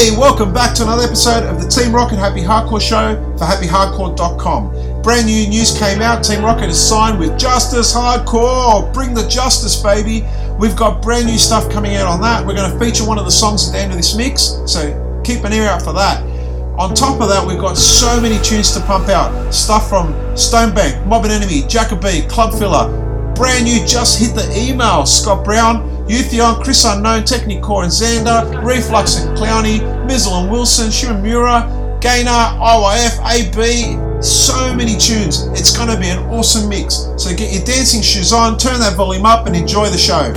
Hey, welcome back to another episode of the Team Rocket Happy Hardcore Show for happyhardcore.com. Brand new news came out. Team Rocket is signed with Justice Hardcore. Bring the justice, baby. We've got brand new stuff coming out on that. We're going to feature one of the songs at the end of this mix, so keep an ear out for that. On top of that, we've got so many tunes to pump out. Stuff from Stonebank, Mob and Enemy, Jakka-B, Club Filler. Brand new, just hit the email. Scott Brown, Eufeion, Chris Unknown, Technikore and Zander, Reflux and Clowny, Mizel and Wilson, Shimamura, Ganar, IYF, AB. So many tunes. It's going to be an awesome mix. So get your dancing shoes on, turn that volume up, and enjoy the show.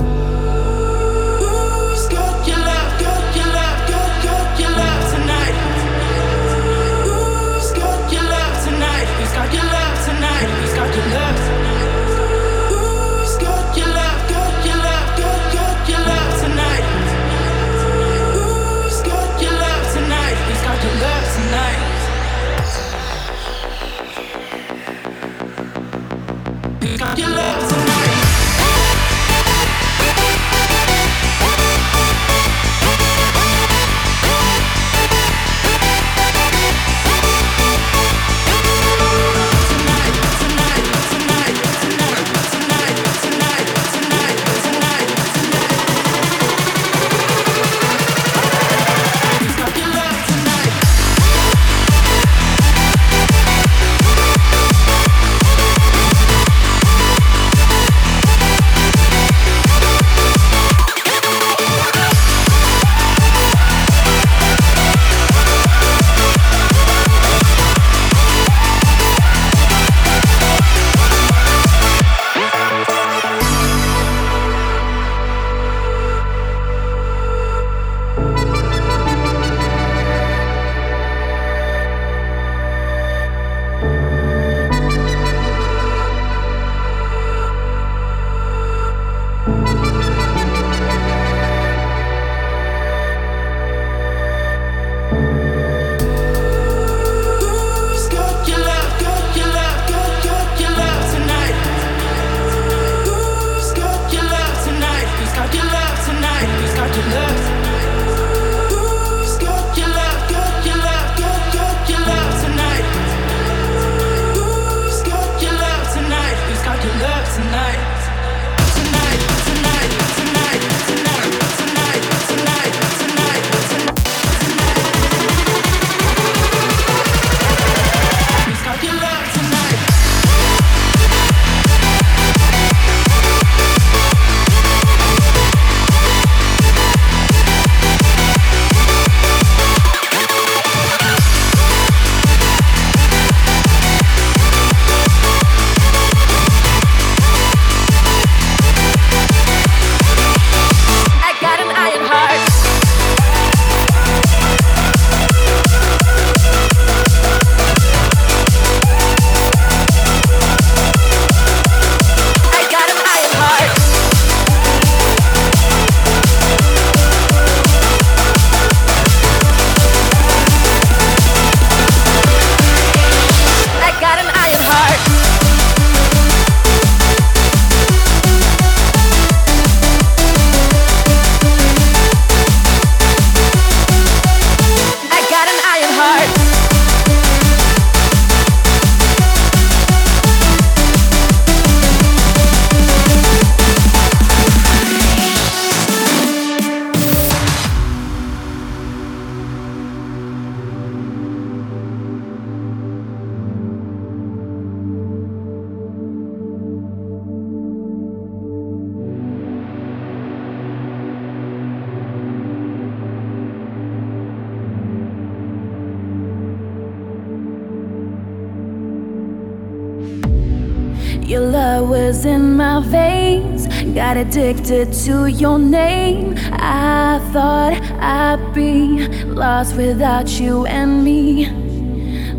Got addicted to your name. I thought I'd be lost without you and me.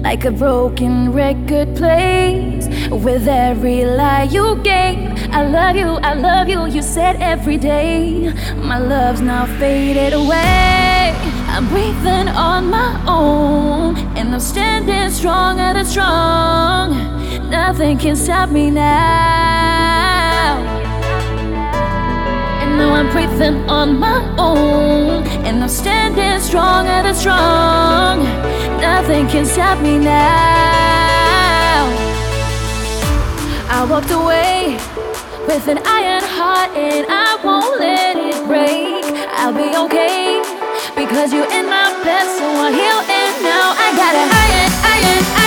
Like a broken record plays with every lie you gave. I love you, I love you, you said every day. My love's now faded away. I'm breathing on my own, and I'm standing strong Now I'm breathing on my own. And I'm standing stronger than strong. Nothing can stop me now. I walked away with an iron heart, and I won't let it break. I'll be okay because you're in my best, so I'm here and now. I got an iron, iron, iron.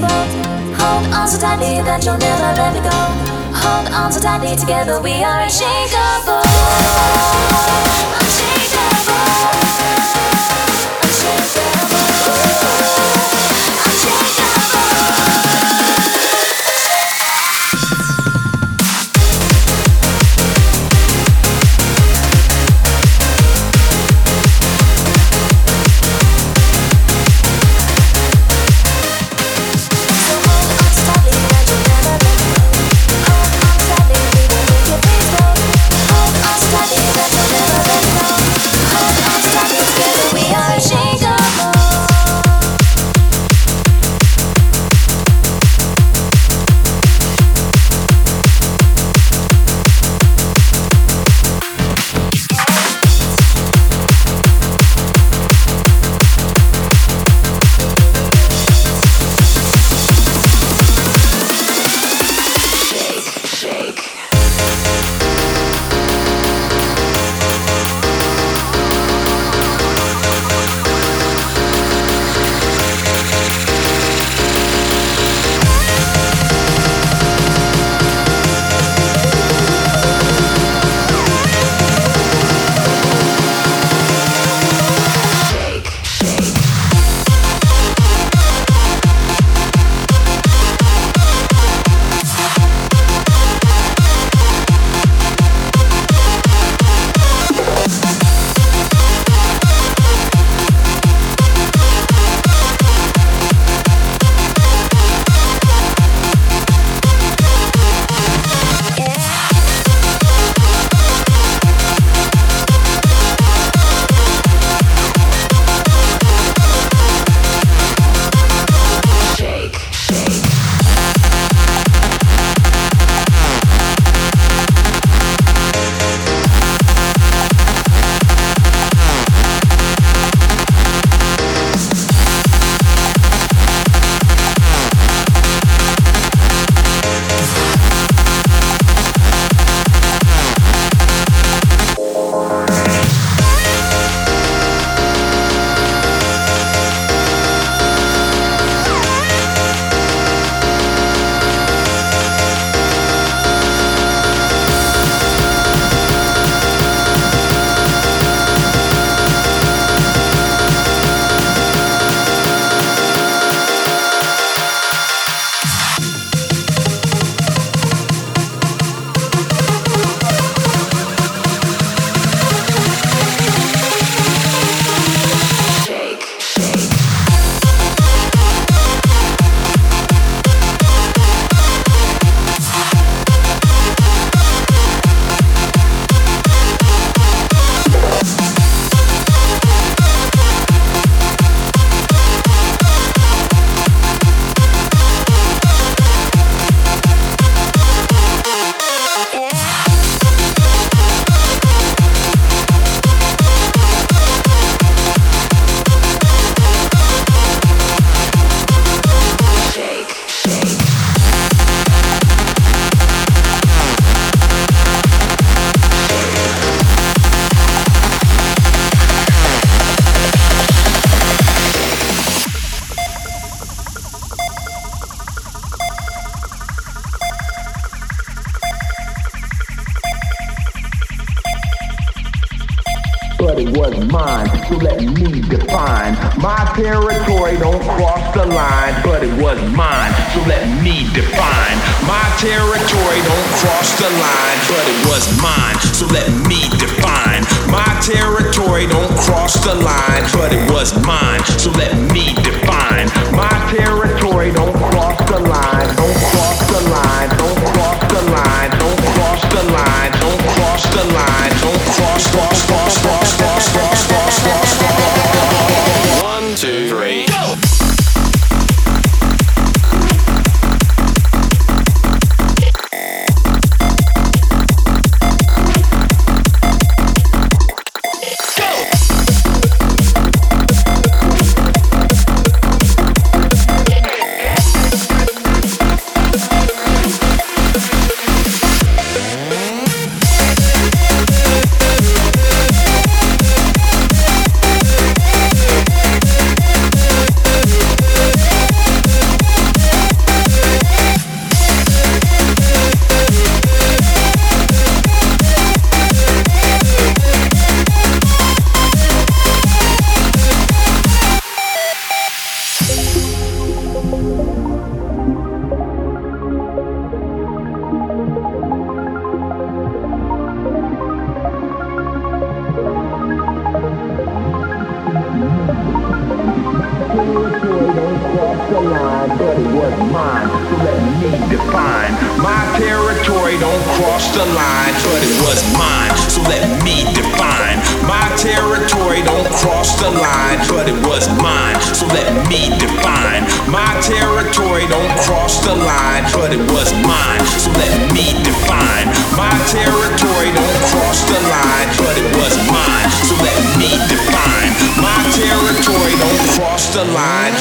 Both. Hold on so tightly that you'll never let me go. Hold on so tightly, together we are unshakable. but it was mine. So let me define. My territory don't cross the line, but it was mine. So let me define. My territory don't cross the line, but it was mine. So let me define. My territory don't cross the line, but it was mine. So let me define. My territory don't cross the line, don't cross the line, don't cross the line, don't cross the line, don't cross the line. Don't cross, cross, cross, cross, cross, cross, cross, cross, cross. territory, don't cross the line, but it was mine, so let me define. My territory, don't cross the line, but it was mine, so let me define. My territory, don't cross the line.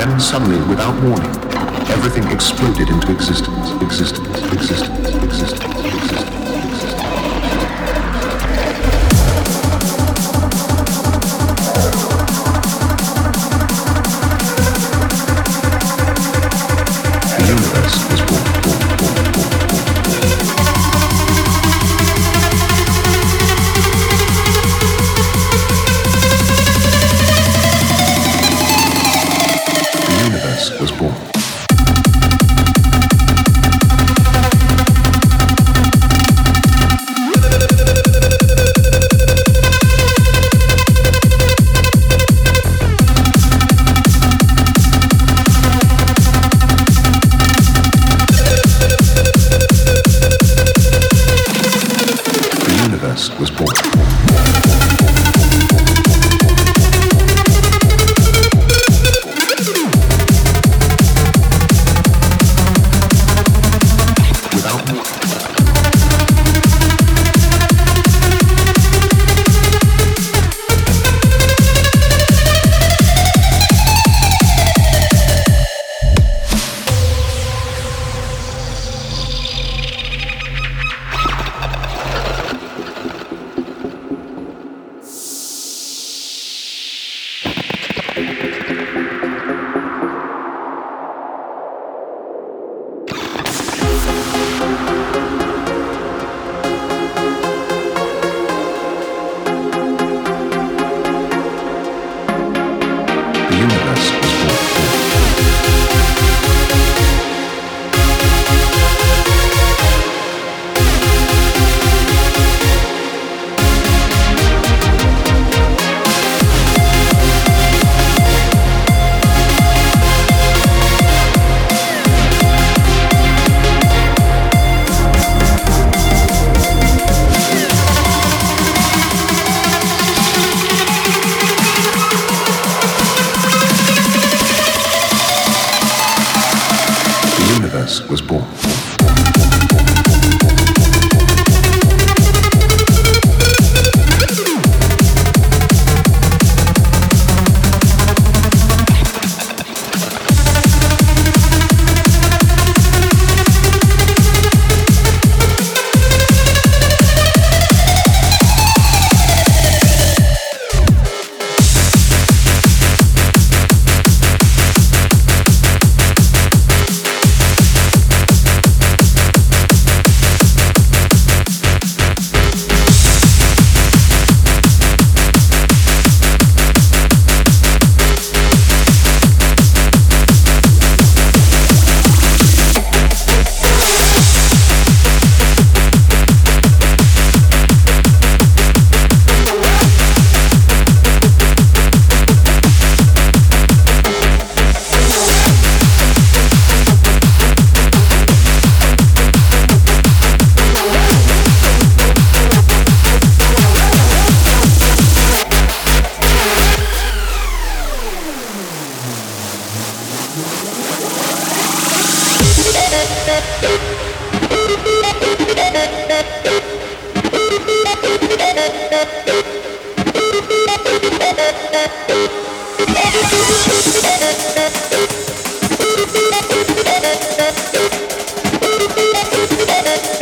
Then suddenly, without warning, everything exploded into existence, existence, existence, existence.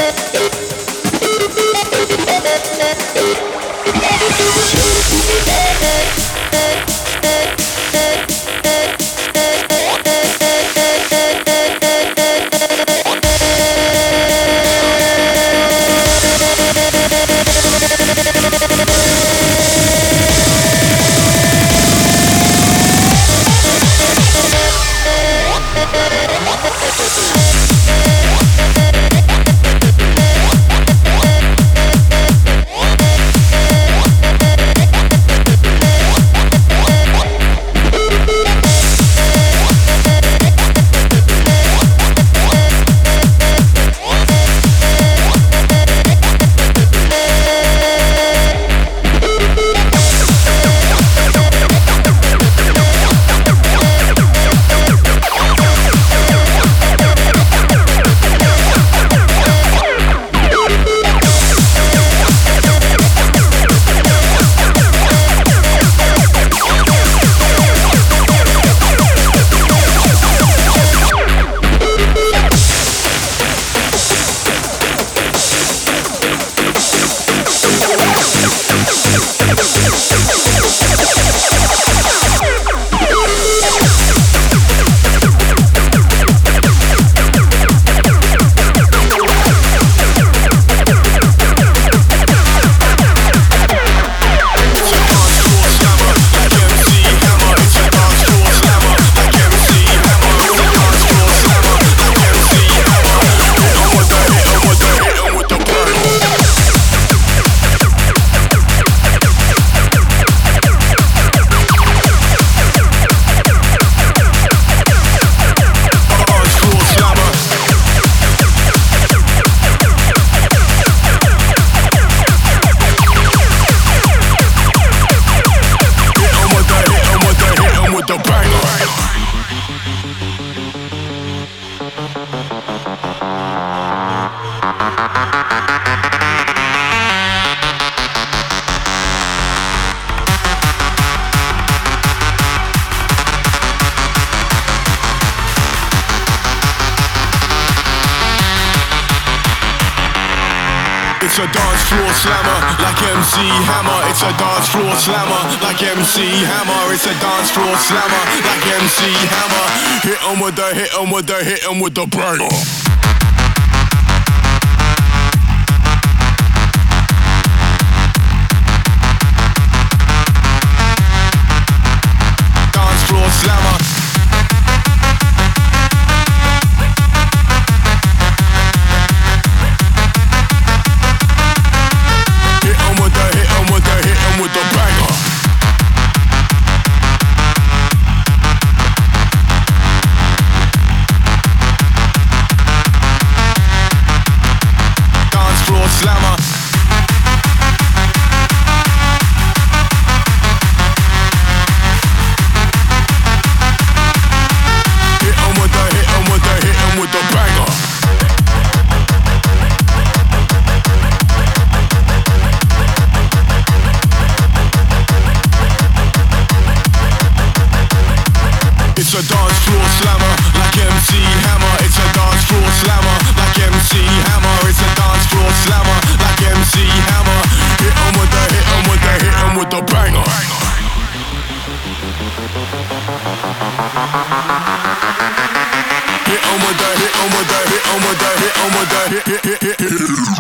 yeah. It's a dance floor slammer like MC Hammer. It's a dance floor slammer like MC Hammer. Hit 'em with the hit 'em with the hit 'em with the banger.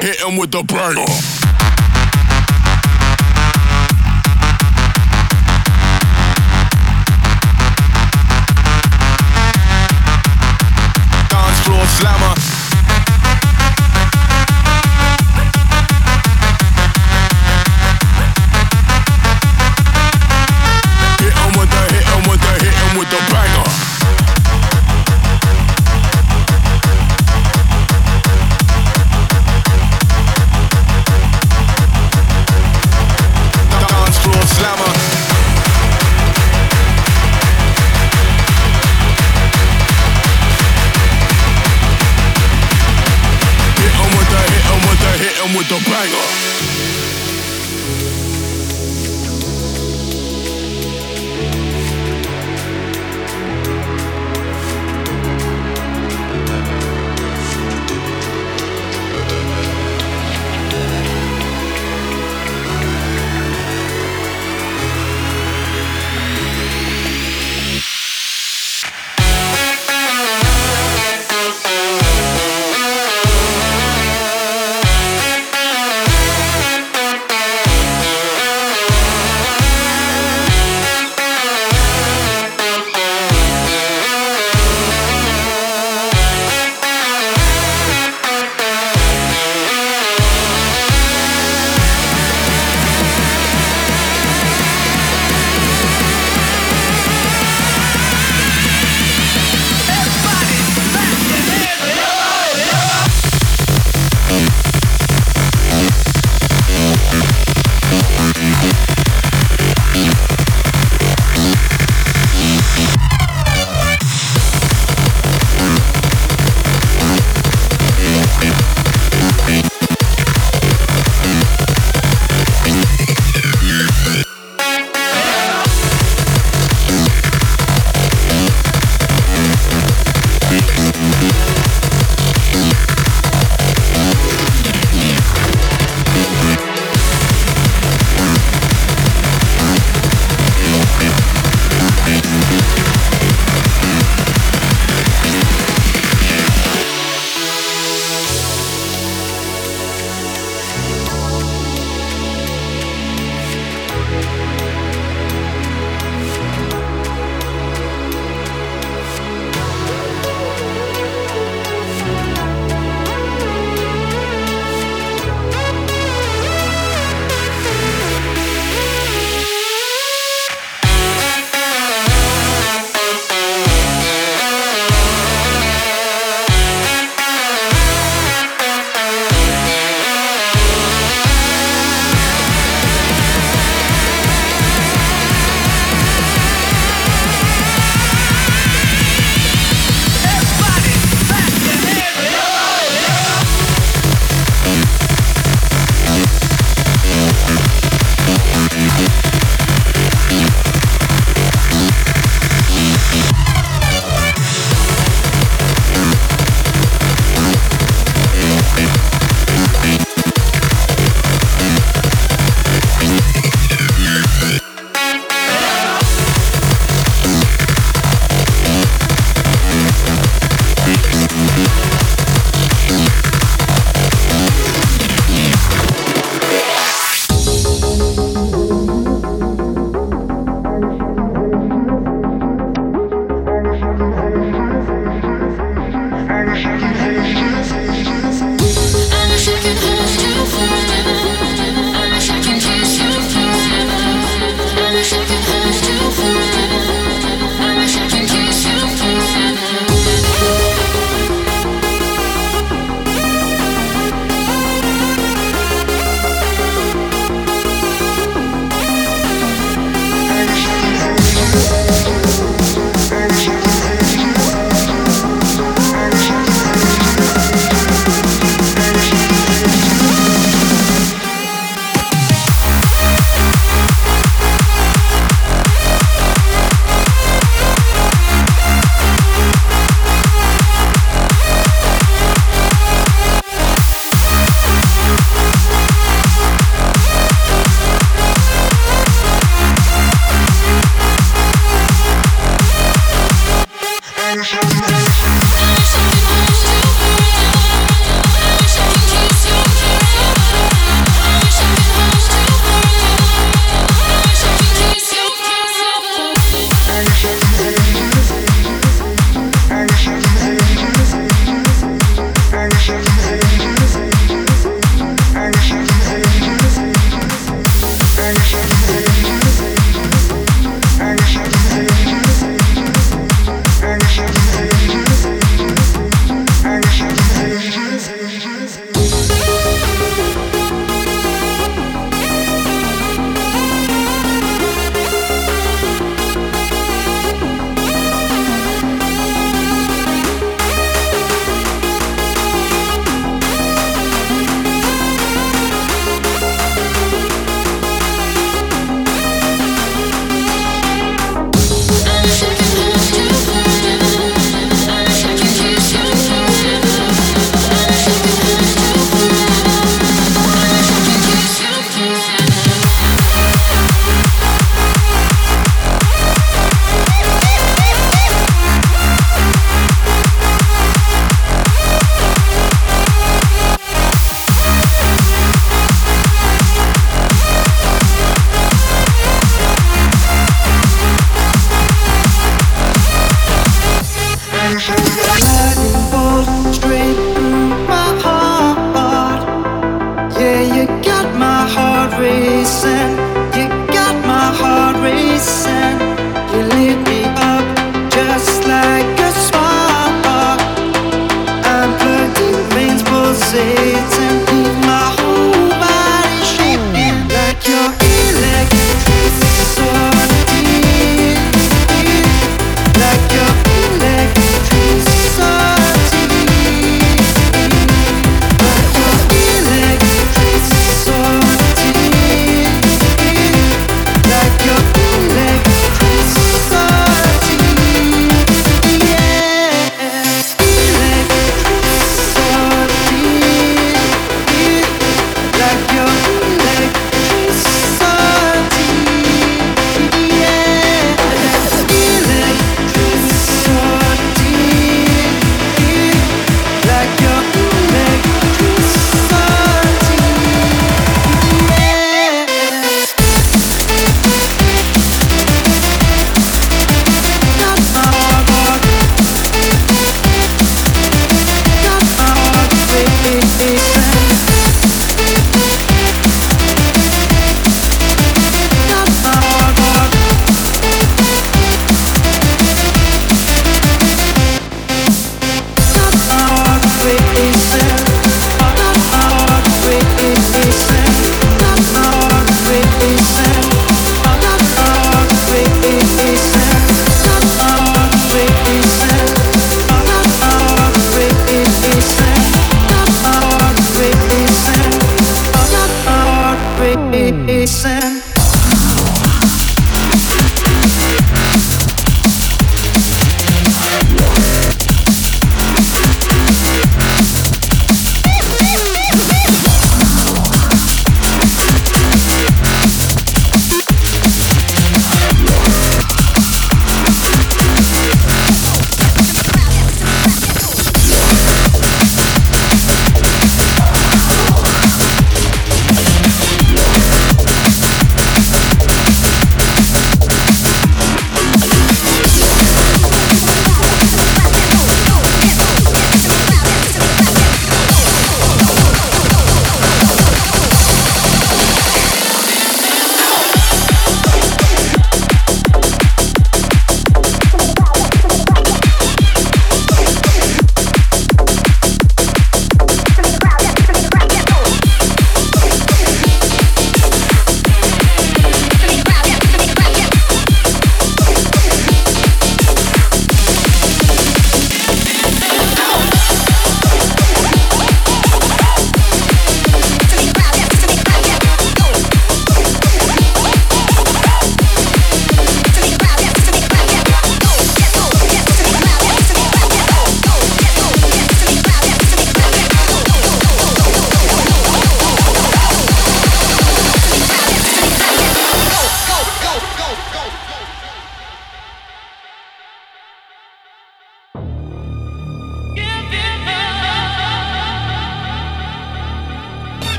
Hit 'em with the hit slammer.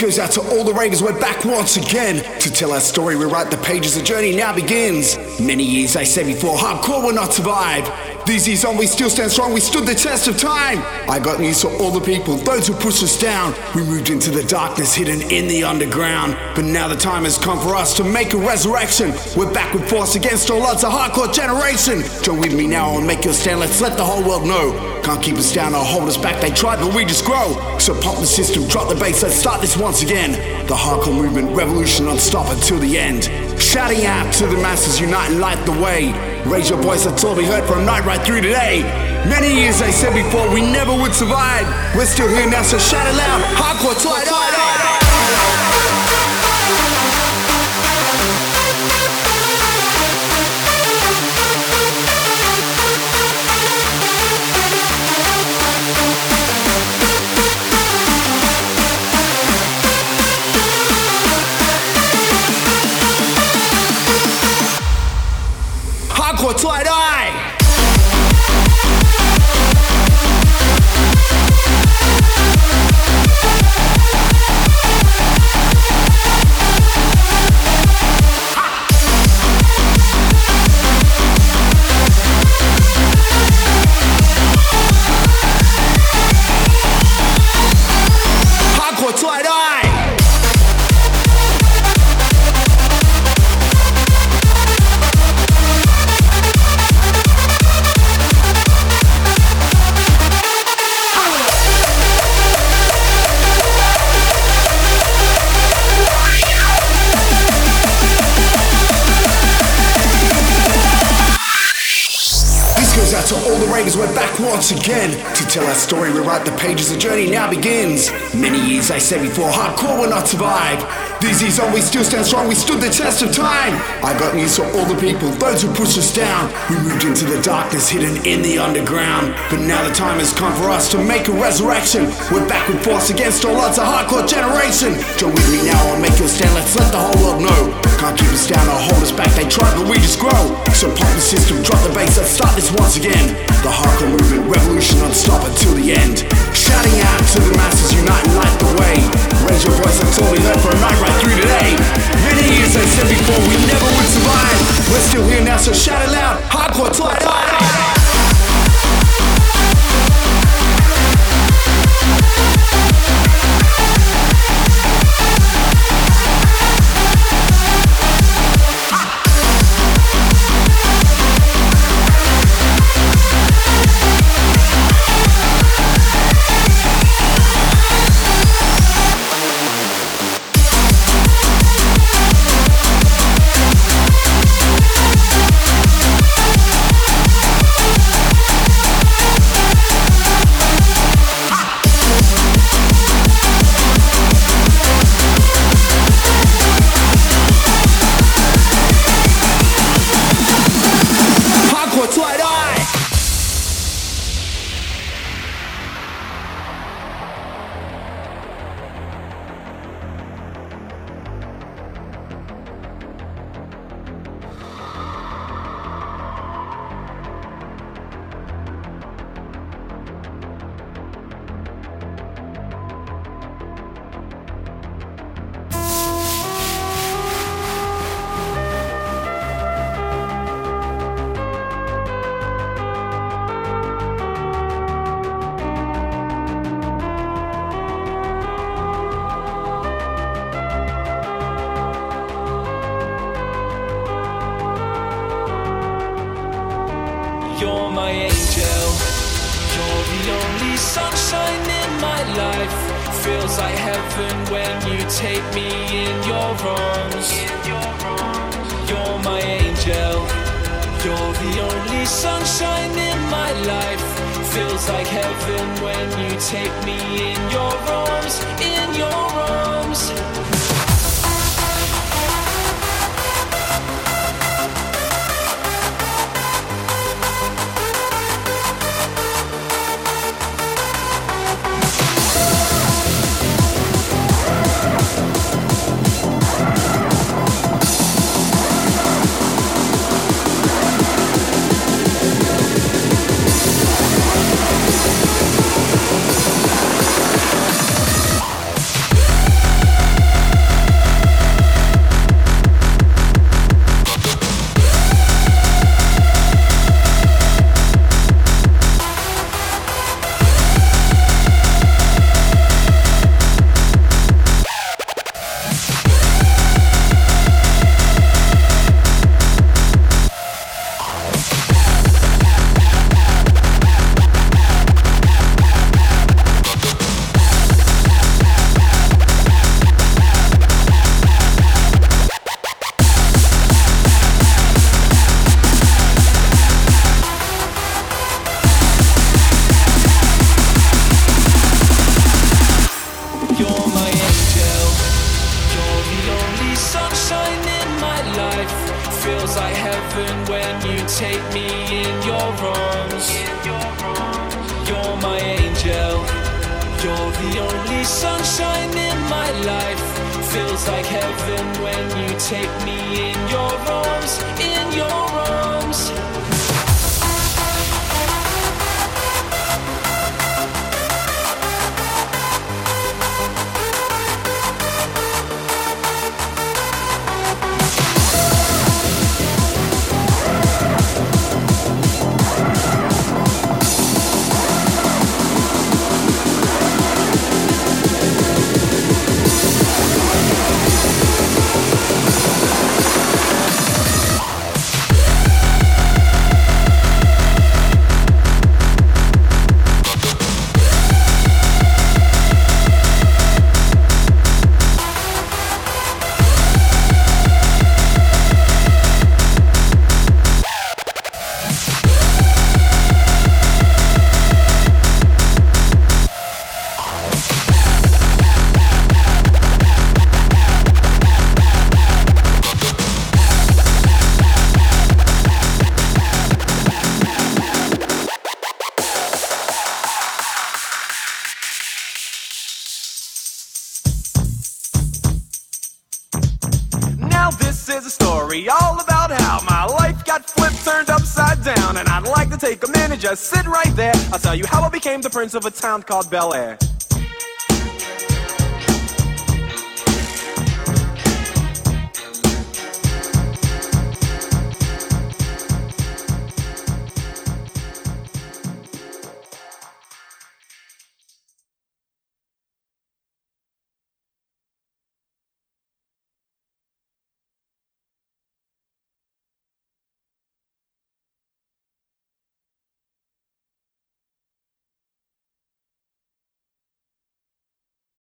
Goes out to all the ravers. We're back once again to tell our story. Rewrite the pages. The journey now begins. Many years I said before, hardcore will not survive. These years on, we still stand strong. We stood the test of time. I got news for all the people, those who pushed us down. We moved into the darkness, hidden in the underground. But now the time has come for us to make a resurrection. We're back with force against all odds. A hardcore generation. Join with me now and make your stand. Let's let the whole world know. Can't keep us down or hold us back. They tried, but we just grow. So pump the system, drop the bass. Let's start this once again. The hardcore movement, revolution non-stop until the end. Shouting out to the masses, unite and light the way. Raise your voice, that's all we heard from night right through today. Many years they said before we never would survive. We're still here now, so shout it loud. Hardcore till once again to tell our story, rewrite the pages. The journey now begins. Many years I said before, hardcore will not survive. On, we still stand strong. We stood the test of time. I got news for all the people, those who pushed us down. We moved into the darkness, hidden in the underground. But now the time has come for us to make a resurrection. We're back with force against all odds. A hardcore generation. Join with me now and make your stand. Let's let the whole world know. Can't keep us down or hold us back. They try, but we just grow. So pump the system, drop the bass. Let's start this once again. The hardcore movement, revolution non-stop until the end. Shouting out to the masses, unite and light the way. Raise your voice, all we heard a night right through today. Many years I said before we never would survive. We're still here now, so shout it loud. Hardcore till I die. The only sunshine in my life. Feels like heaven when you take me in your arms. You're my angel. You're the only sunshine in my life. Feels like heaven when you take me in your arms. In your arms. Became the prince of a town called Bel Air.